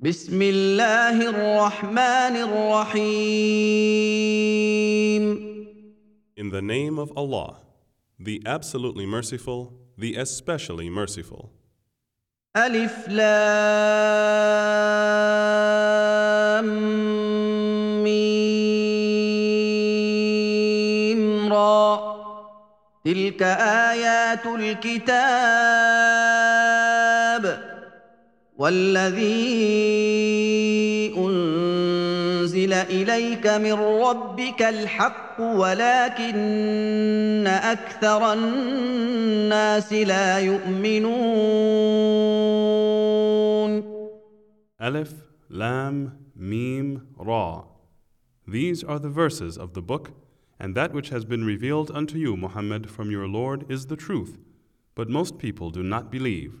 بسم الله الرحمن الرحيم In the name of Allah, the absolutely merciful, the especially merciful. ألف لام ميم را تلك آيات الكتاب والذي أنزل إليك من ربك الحق ولكن أكثر الناس لا يؤمنون Aleph, Lam, Mim, Ra. These are the verses of the book, and that which has been revealed unto you, Muhammad, from your Lord is the truth, but most people do not believe.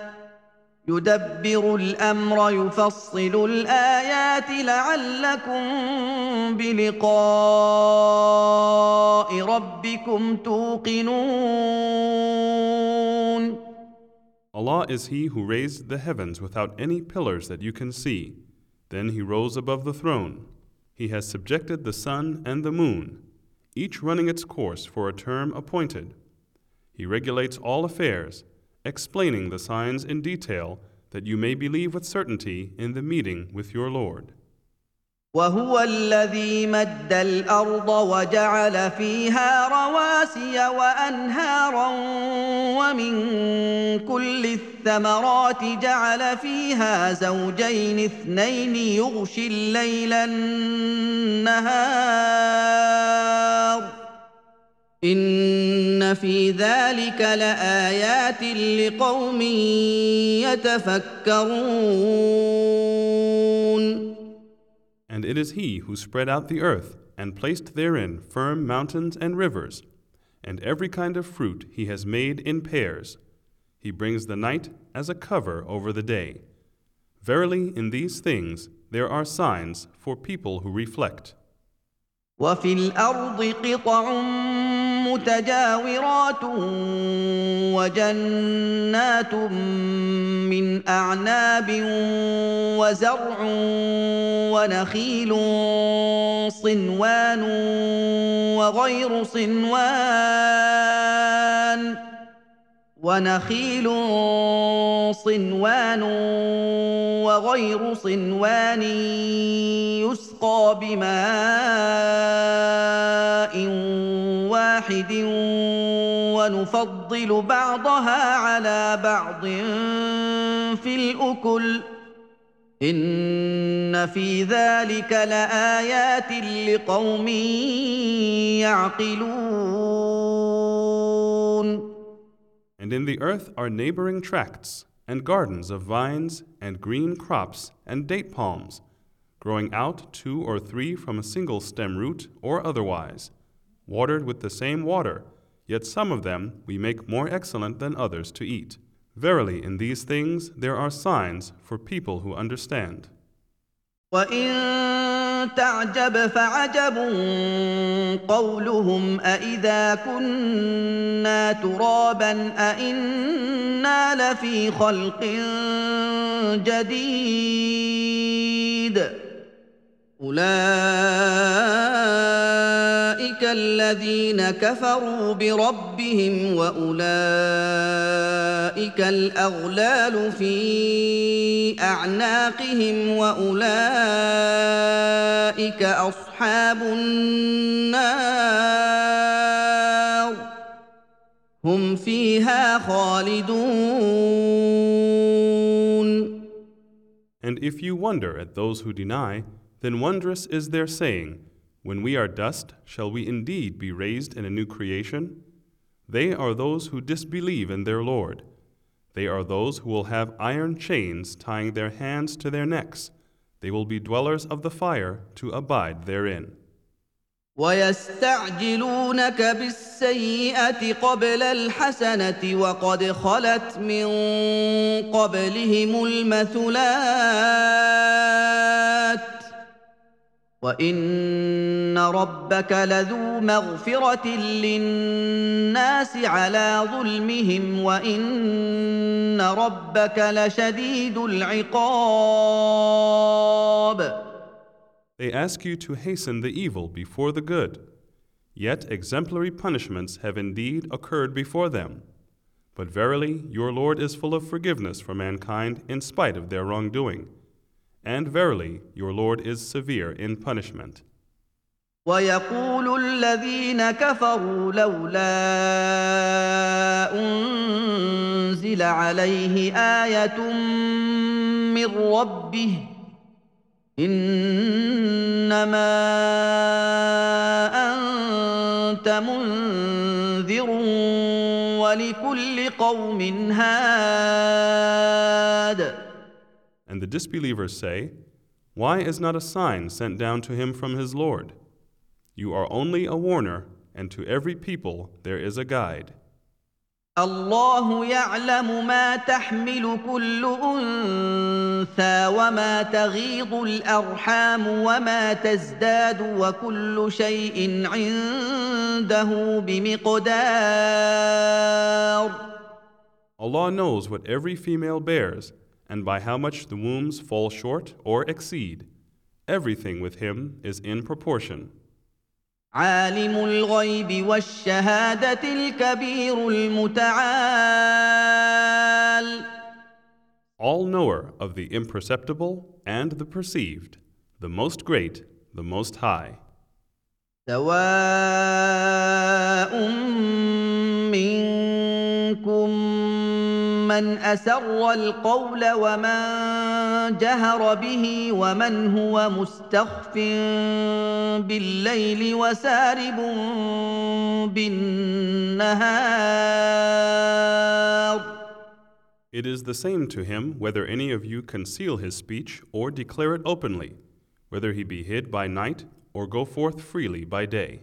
يدبر الامر يفصل الايات لعلكم بلقاء ربكم توقنون Allah is He who raised the heavens without any pillars that you can see. Then He rose above the throne. He has subjected the sun and the moon, each running its course for a term appointed. He regulates all affairs, explaining the signs in detail that you may believe with certainty in the meeting with your Lord. وهو الذي مد الارض وجعل فيها رواسي وانهارا ومن كل الثمرات جعل فيها زوجين اثنين يغشي الليل النهار ان في ذلك لايات لقوم يتفكرون And it is He who spread out the earth and placed therein firm mountains and rivers, and every kind of fruit He has made in pairs. He brings the night as a cover over the day. Verily, in these things there are signs for people who reflect. وفي الارض قطع متجاورات وجنات من أعناب وزرع ونخيل صنوان وغير صنوان ونخيل صنوان وغير صنوان يسقى بماء واحد ونفضل بعضها على بعض في الاكل ان في ذلك لايات لقوم يعقلون And in the earth are neighboring tracts, and gardens of vines, and green crops, and date palms, growing out two or three from a single stem root or otherwise, watered with the same water, yet some of them we make more excellent than others to eat. Verily, in these things there are signs for people who understand. وإن تعجب فعجب قولهم أإذا كنا ترابا أإنا لفي خلق جديد أولئك الذين كفروا بربهم وأولئك الأغلال في أعناقهم وأولئك أصحاب النار هم فيها خالدون. And if you wonder at those who deny, then wondrous is their saying, When we are dust, shall we indeed be raised in a new creation? They are those who disbelieve in their Lord. They are those who will have iron chains tying their hands to their necks. They will be dwellers of the fire to abide therein. ويستعجلونك بالسيئه قبل الحسنه وقد خلت من قبلهم المثلات وان ربك لذو مغفره للناس على ظلمهم وان ربك لشديد العقاب They ask you to hasten the evil before the good. Yet exemplary punishments have indeed occurred before them. But verily, your Lord is full of forgiveness for mankind in spite of their wrongdoing. And verily, your Lord is severe in punishment. ويقول الذين كفروا لولا انزل عليه إيه من ربه انما انت منذر ولكل قوم هاد disbelievers say, Why is not a sign sent down to him from his Lord? You are only a warner, and to every people there is a guide. الله يعلم ما تحمل كل انثى وما تغيض الارحام وما تزداد وكل شيء عنده بمقدار Allah knows what every female bears, and by how much the wombs fall short or exceed. Everything with him is in proportion. عالم الغيب والشهاده الكبير المتعال All knower of the imperceptible and the perceived, the most great, the most high. سواء منكم من اسر القول ومن جهر به ومن هو مستخف بالليل وسارب بالنهار It is the same to him whether any of you conceal his speech or declare it openly, whether he be hid by night or go forth freely by day.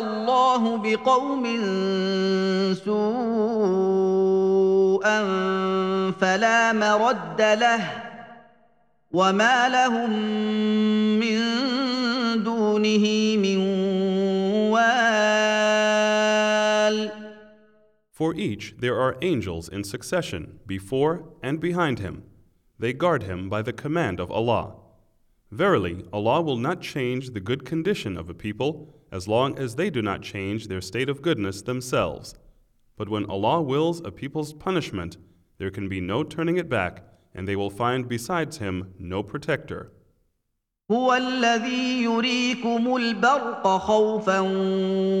الله بقوم سوءا فلا مرد له وما لهم من دونه من وال For each there are angels in succession, before and behind him. They guard him by the command of Allah. Verily, Allah will not change the good condition of a people as long as they do not change their state of goodness themselves. But when Allah wills a people's punishment, there can be no turning it back, and they will find besides Him no protector. هو الذي يريكم البرق خوفا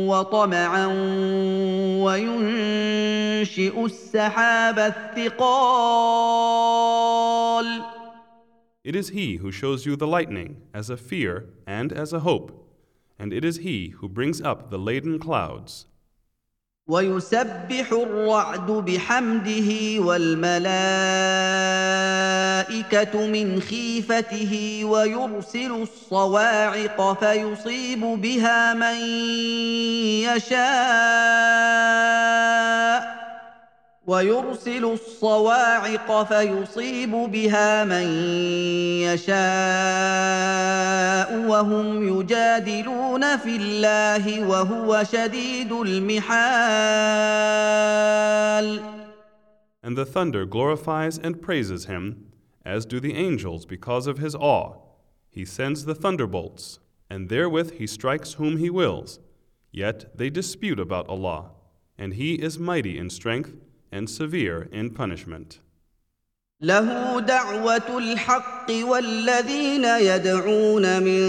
وطمعا وينشئ السحاب الثقال It is He who shows you the lightning as a fear and as a hope, and it is He who brings up the laden clouds. ويسبح الرعد بحمده والملائكه من خيفته ويرسل الصواعق فيصيب بها من يشاء ويرسل الصواعق فيصيب بها من يشاء وهم يجادلون في الله وهو شديد المحال And the thunder glorifies and praises him, as do the angels because of his awe. He sends the thunderbolts, and therewith he strikes whom he wills. Yet they dispute about Allah, and he is mighty in strength and severe in punishment. له دعوة الحق والذين يدعون من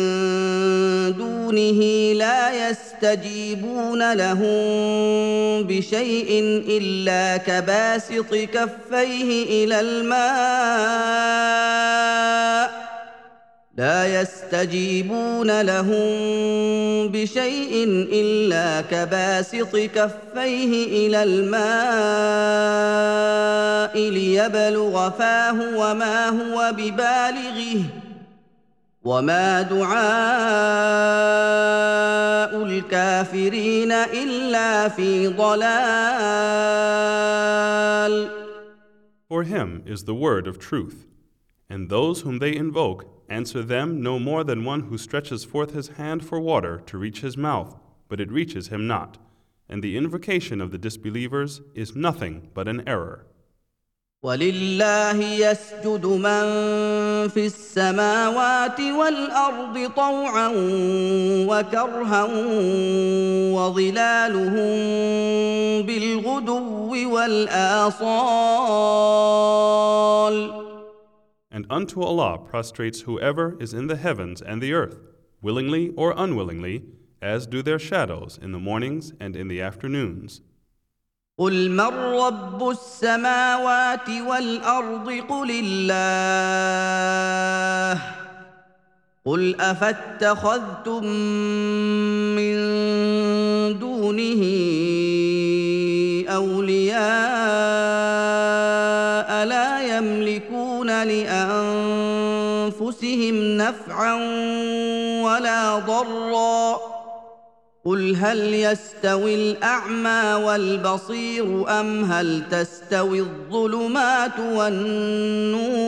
دونه لا يستجيبون لهم بشيء إلا كباسط كفيه إلى الماء لا يستجيبون لهم بشيء إلا كباسط كفيه إلى الماء ليبلغ فاه وما هو ببالغه وما دعاء الكافرين إلا في ضلال. For him is the word of truth, and those whom they invoke answer them no more than one who stretches forth his hand for water to reach his mouth, but it reaches him not. And the invocation of the disbelievers is nothing but an error. ولله يسجد من في السماوات والارض طوعا وكرها وظلالهم بالغدو والاصال And unto Allah prostrates whoever is in the heavens and the earth, willingly or unwillingly, as do their shadows in the mornings and in the afternoons. قل من رب السماوات والارض قل الله قل افاتخذتم من دونه اولياء نفعا ولا ضرا. قل هل يستوي الأعمى والبصير أم هل تستوي الظلمات والنور؟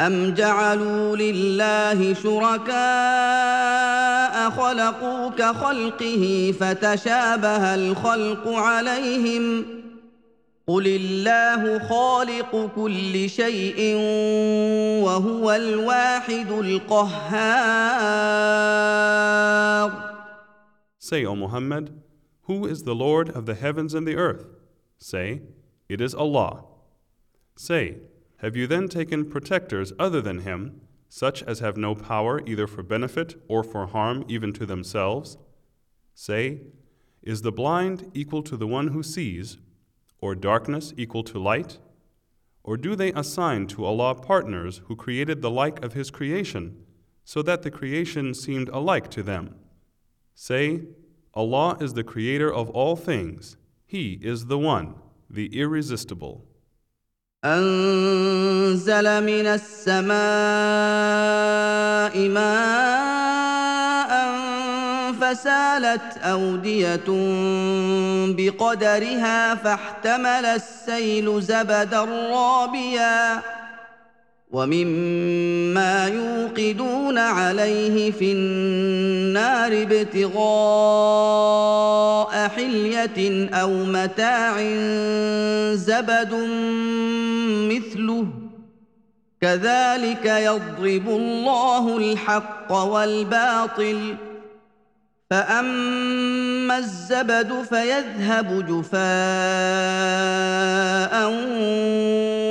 أم جعلوا لله شركاء خلقوا كخلقه فتشابه الخلق عليهم قل الله خالق كل شيء وهو الواحد القهار Say, O Muhammad, who is the Lord of the heavens and the earth? Say, it is Allah. Say, have you then taken protectors other than Him, such as have no power either for benefit or for harm even to themselves? Say, is the blind equal to the one who sees, or darkness equal to light? Or do they assign to Allah partners who created the like of His creation, so that the creation seemed alike to them? Say, Allah is the creator of all things. He is the one, the irresistible. أنزل من السماء ماء فسالت أودية بقدرها فاحتمل السيل زبدا رابيا ومما يوقدون عليه في النار ابتغاء حلية أو متاع زبد مثله. كذلك يضرب الله الحق والباطل. فاما الزبد فيذهب جفاء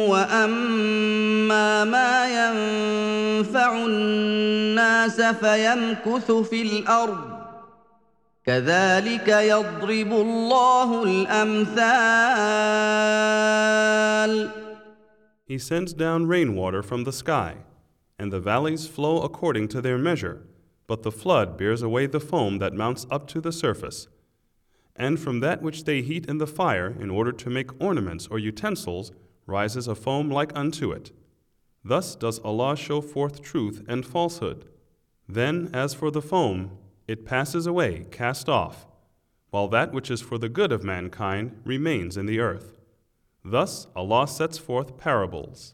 واما ما ينفع الناس فيمكث في الأرض كذلك يضرب الله الامثال He sends down rainwater from the sky, and the valleys flow according to their measure, but the flood bears away the foam that mounts up to the surface. And from that which they heat in the fire in order to make ornaments or utensils rises a foam like unto it. Thus does Allah show forth truth and falsehood. Then, as for the foam, it passes away, cast off, while that which is for the good of mankind remains in the earth. Thus Allah sets forth parables.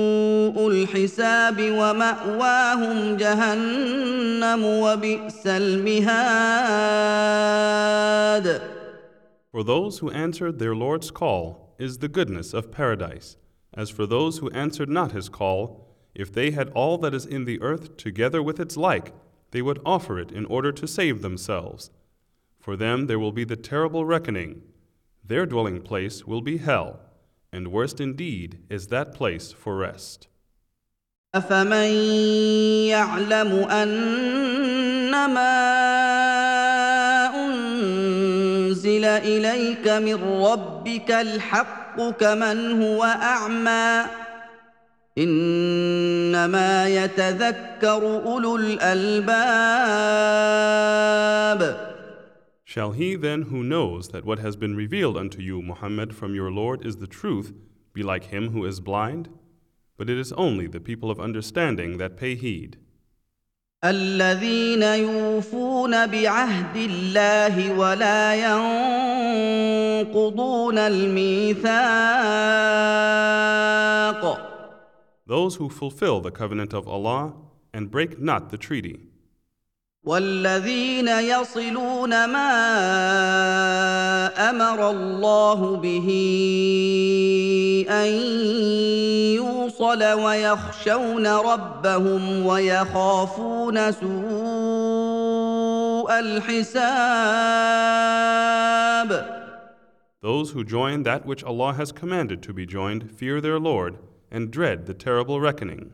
سوء الحساب وماواهم جهنم وبئس المهاد For those who answered their Lord's call is the goodness of paradise. As for those who answered not his call, if they had all that is in the earth together with its like, they would offer it in order to save themselves. For them there will be the terrible reckoning. Their dwelling place will be hell, and worst indeed is that place for rest. أفمن يعلم أنما أنزل إليك من ربك الحق كمن هو أعمى إنما يتذكر أولو الألباب Shall he then who knows that what has been revealed unto you, Muhammad, from your Lord is the truth, be like him who is blind? But it is only the people of understanding that pay heed. الذين يوفون بعهد الله ولا ينقضون الميثاق Those who fulfill the covenant of Allah and break not the treaty. والذين يصلون ما أمر الله به ان يوصل ويخشون ربهم ويخافون سوء الحساب Those who join that which Allah has commanded to be joined fear their Lord and dread the terrible reckoning.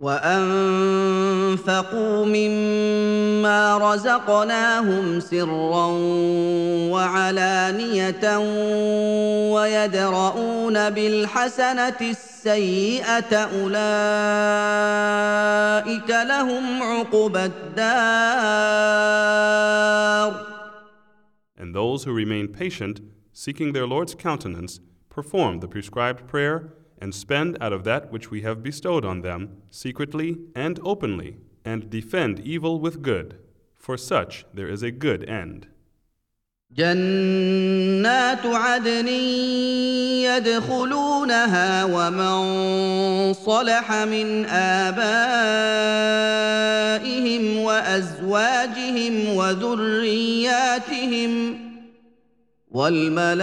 وانفقوا مما رزقناهم سرا وعلانيه ويدرؤون بالحسنه السيئه اولئك لهم عقبى الدار And those who remain patient, seeking their Lord's countenance, perform the prescribed prayer and spend out of that which we have bestowed on them, secretly and openly, and defend evil with good. For such there is a good end. جنات عدن يدخلونها ومن صلح من ابائهم وازواجهم وذرياتهم والملائكه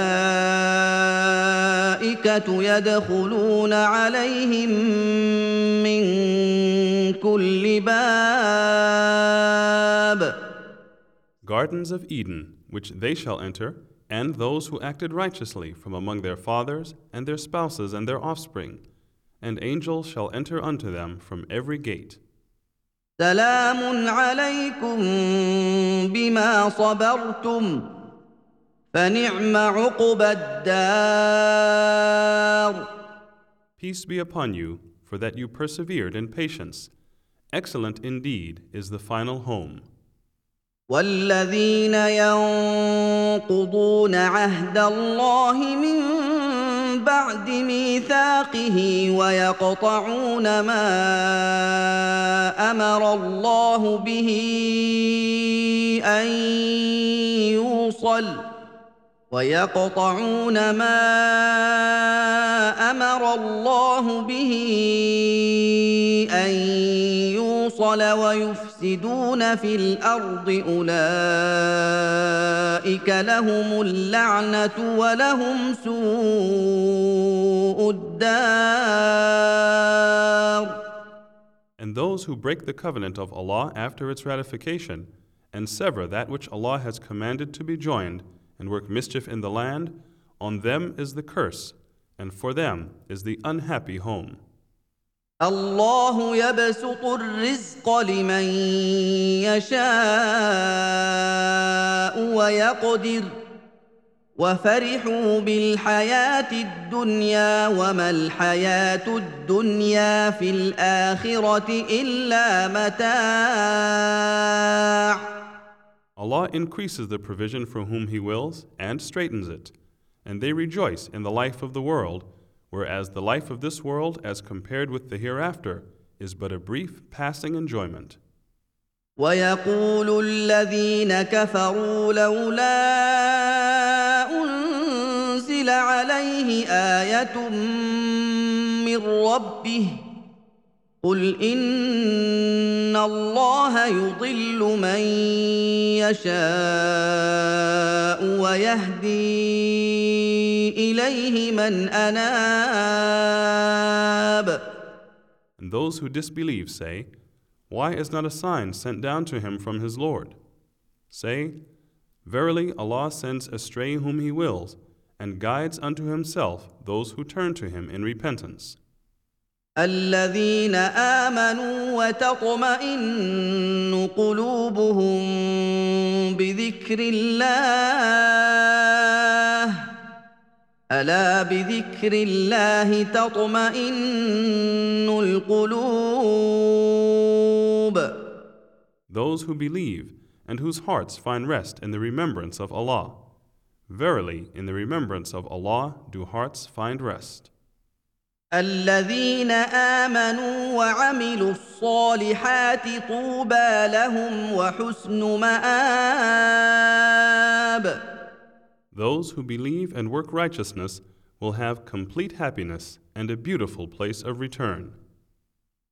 يدخلون عليهم من كل باب Gardens of Eden, which they shall enter, and those who acted righteously from among their fathers and their spouses and their offspring, and angels shall enter unto them from every gate. سلام عليكم بما صبرتم فنعم عقبى الدار Peace be upon you, for that you persevered in patience. Excellent indeed is the final home. والذين ينقضون عهد الله من بعد ميثاقه ويقطعون ما أمر الله به ان يوصل ويقطعون ما أمر الله به ان يوصل ويفسدون في الأرض اولئك لهم اللعنه ولهم سوء الدار And those who break the covenant of Allah after its ratification, and sever that which Allah has commanded to be joined, and work mischief in the land, on them is the curse, and for them is the unhappy home. الله يبسط الرزق لمن يشاء ويقدر وفرحوا بالحياه الدنيا وما الحياه الدنيا في الاخره الا متاع Allah increases the provision for whom He wills and straightens it. and they rejoice in the life of the world, whereas the life of this world, as compared with the hereafter, is but a brief passing enjoyment. ويقول الذين كفروا لولا انزل عليه ايه من ربه قل ان الله يضل من يشاء ويهدي اليه من اناب And those who disbelieve say, Why is not a sign sent down to him from his Lord? Say, Verily Allah sends astray whom He wills, and guides unto Himself those who turn to Him in repentance. الذين امنوا وتطمئن قلوبهم بذكر الله الا بذكر الله تطمئن القلوب Those who believe and whose hearts find rest in the remembrance of Allah. Verily, in the remembrance of Allah do hearts find rest. الذين امنوا وعملوا الصالحات طوبى لهم وحسن مآب Those who believe and work righteousness will have complete happiness and a beautiful place of return.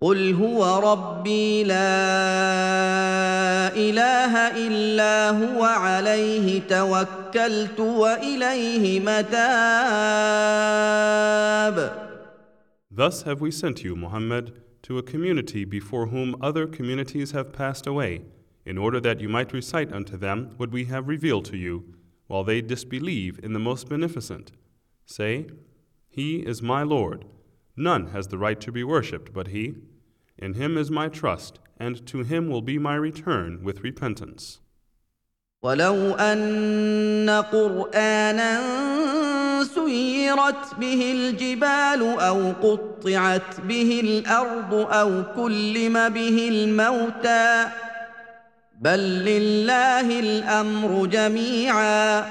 قل هو ربي لا اله الا هو عليه توكلت واليه متاب Thus have we sent you, Muhammad, to a community before whom other communities have passed away, in order that you might recite unto them what we have revealed to you, while they disbelieve in the Most Beneficent. Say, He is my Lord. None has the right to be worshipped but He. In Him is my trust, and to Him will be my return with repentance. ولو ان قرانا سيرت به الجبال او قطعت به الارض او كلم به الموتى بل لله الامر جميعا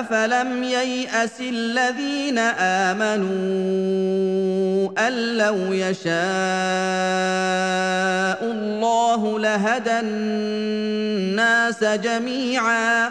افلم يياس الذين امنوا ان لو يشاء الله لهدى الناس جميعا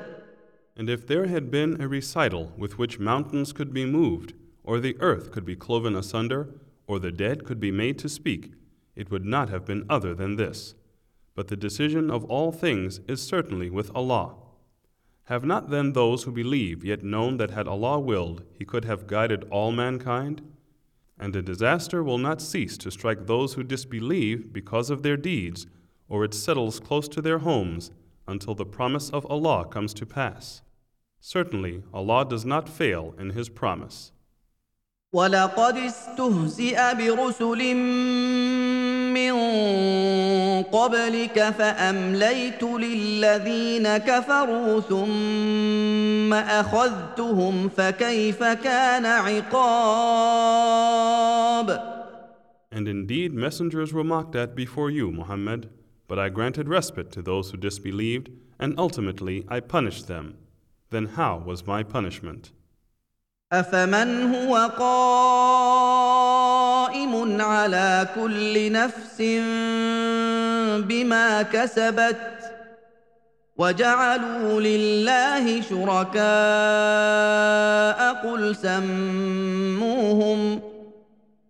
And if there had been a recital with which mountains could be moved, or the earth could be cloven asunder, or the dead could be made to speak, it would not have been other than this. But the decision of all things is certainly with Allah. Have not then those who believe yet known that had Allah willed, He could have guided all mankind? And a disaster will not cease to strike those who disbelieve because of their deeds, or it settles close to their homes until the promise of Allah comes to pass. Certainly, Allah does not fail in His promise. ولقد استهزئ برسل من قبلك فامليت للذين كفروا ثم اخذتهم فكيف كان عقاب And indeed, messengers were mocked at before you, Muhammad, but I granted respite to those who disbelieved, and ultimately I punished them. Then how was my punishment? افمن هو قائم على كل نفس بما كسبت وجعلوا لله شركاء قل سموهم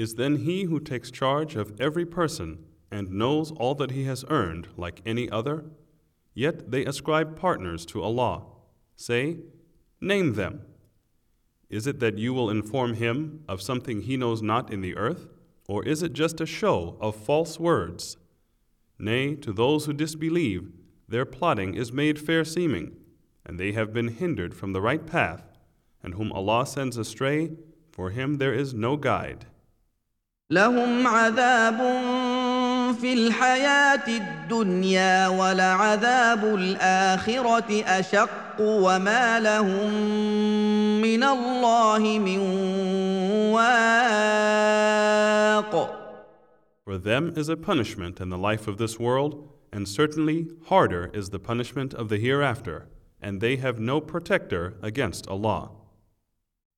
Is then he who takes charge of every person and knows all that he has earned like any other? Yet they ascribe partners to Allah. Say, Name them. Is it that you will inform him of something he knows not in the earth? Or is it just a show of false words? Nay, to those who disbelieve, their plotting is made fair seeming, and they have been hindered from the right path, and whom Allah sends astray, for him there is no guide. لهم عذاب في الحياة الدنيا ولعذاب الاخره اشق وما لهم من الله من واق For them is a punishment in the life of this world, and certainly harder is the punishment of the hereafter, and they have no protector against Allah.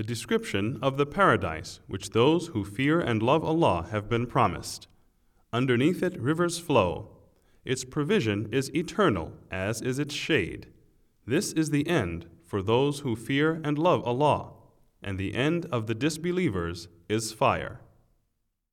The description of the paradise which those who fear and love Allah have been promised. Underneath it rivers flow. Its provision is eternal, as is its shade. This is the end for those who fear and love Allah, and the end of the disbelievers is fire.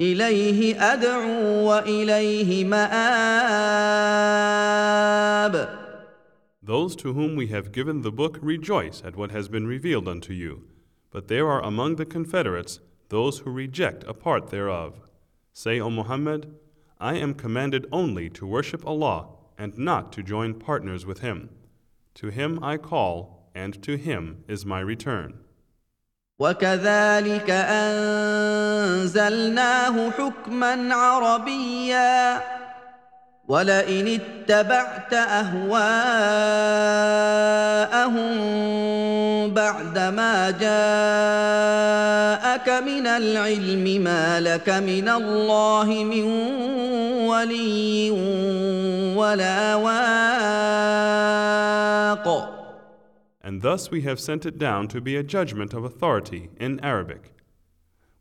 اليه ادعو واليه ماب Those to whom we have given the book rejoice at what has been revealed unto you, but there are among the confederates those who reject a part thereof. Say, O Muhammad, I am commanded only to worship Allah and not to join partners with Him. To Him I call, and to Him is my return. وكذلك أنزلناه حكما عربيا. ولئن اتبعت أهواءهم بعدما جاءك من العلم ما لك من الله من ولي ولا واق And thus we have sent it down to be a judgment of authority in Arabic.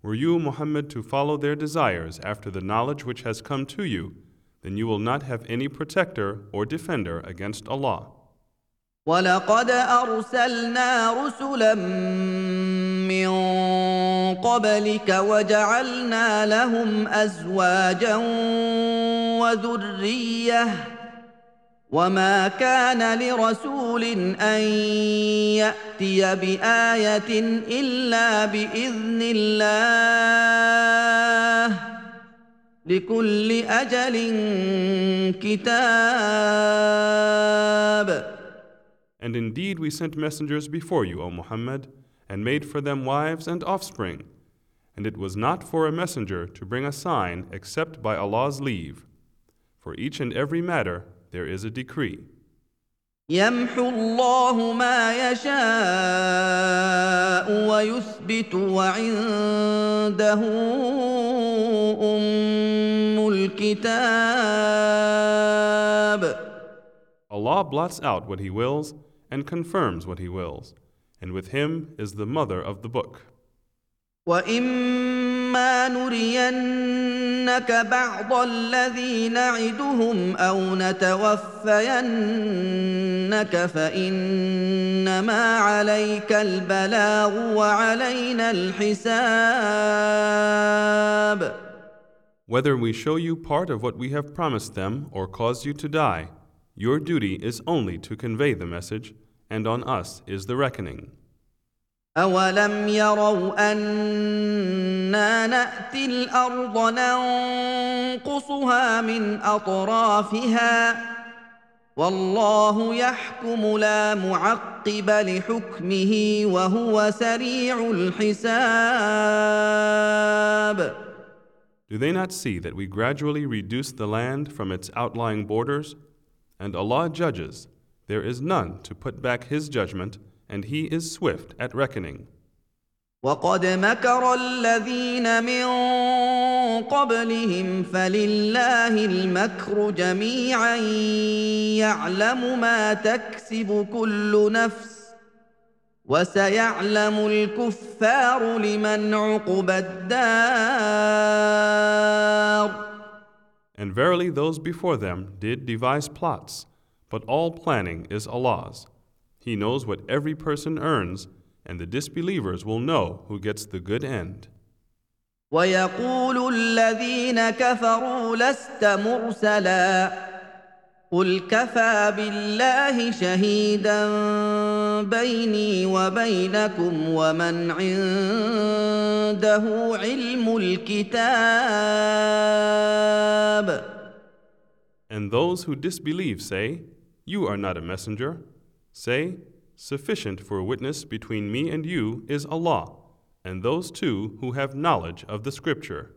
Were you, Muhammad, to follow their desires after the knowledge which has come to you, then you will not have any protector or defender against Allah. ولقد ارسلنا رسلا من قبلك وجعلنا لهم ازواجا وذريه وما كان لرسول ان ياتي بايه الا باذن الله لكل اجل كتاب And indeed we sent messengers before you, O Muhammad, and made for them wives and offspring. And it was not for a messenger to bring a sign except by Allah's leave. For each and every matter there is a decree. يمحو الله ما يشاء ويثبت وعنده ام الكتاب Allah blots out what He wills and confirms what He wills, and with Him is the mother of the book. واما نرينك بعض الذي نعدهم أو نتوفينك فانما عليك البلاغ وعلينا الحساب Whether we show you part of what we have promised them or cause you to die, your duty is only to convey the message, and on us is the reckoning. أولم يروا أنا نأتي الأرض ننقصها من أطرافها والله يحكم لا معقب لحكمه وهو سريع الحساب Do they not see that we gradually reduce the land from its outlying borders? And Allah judges, there is none to put back His judgment, and He is swift at reckoning. وقد مكر الذين من قبلهم فلله المكر جميعا يعلم ما تكسب كل نفس وسيعلم الكفار لمن عقبى الدار And verily those before them did devise plots, but all planning is Allah's. He knows what every person earns, and the disbelievers will know who gets the good end. ويقول الذين كفروا لست مرسلا قل كفى بالله شهيدا بيني وبينكم ومن عنده علم الكتاب And those who disbelieve say, You are not a messenger. Say, Sufficient for a witness between me and you is Allah, and those too who have knowledge of the Scripture.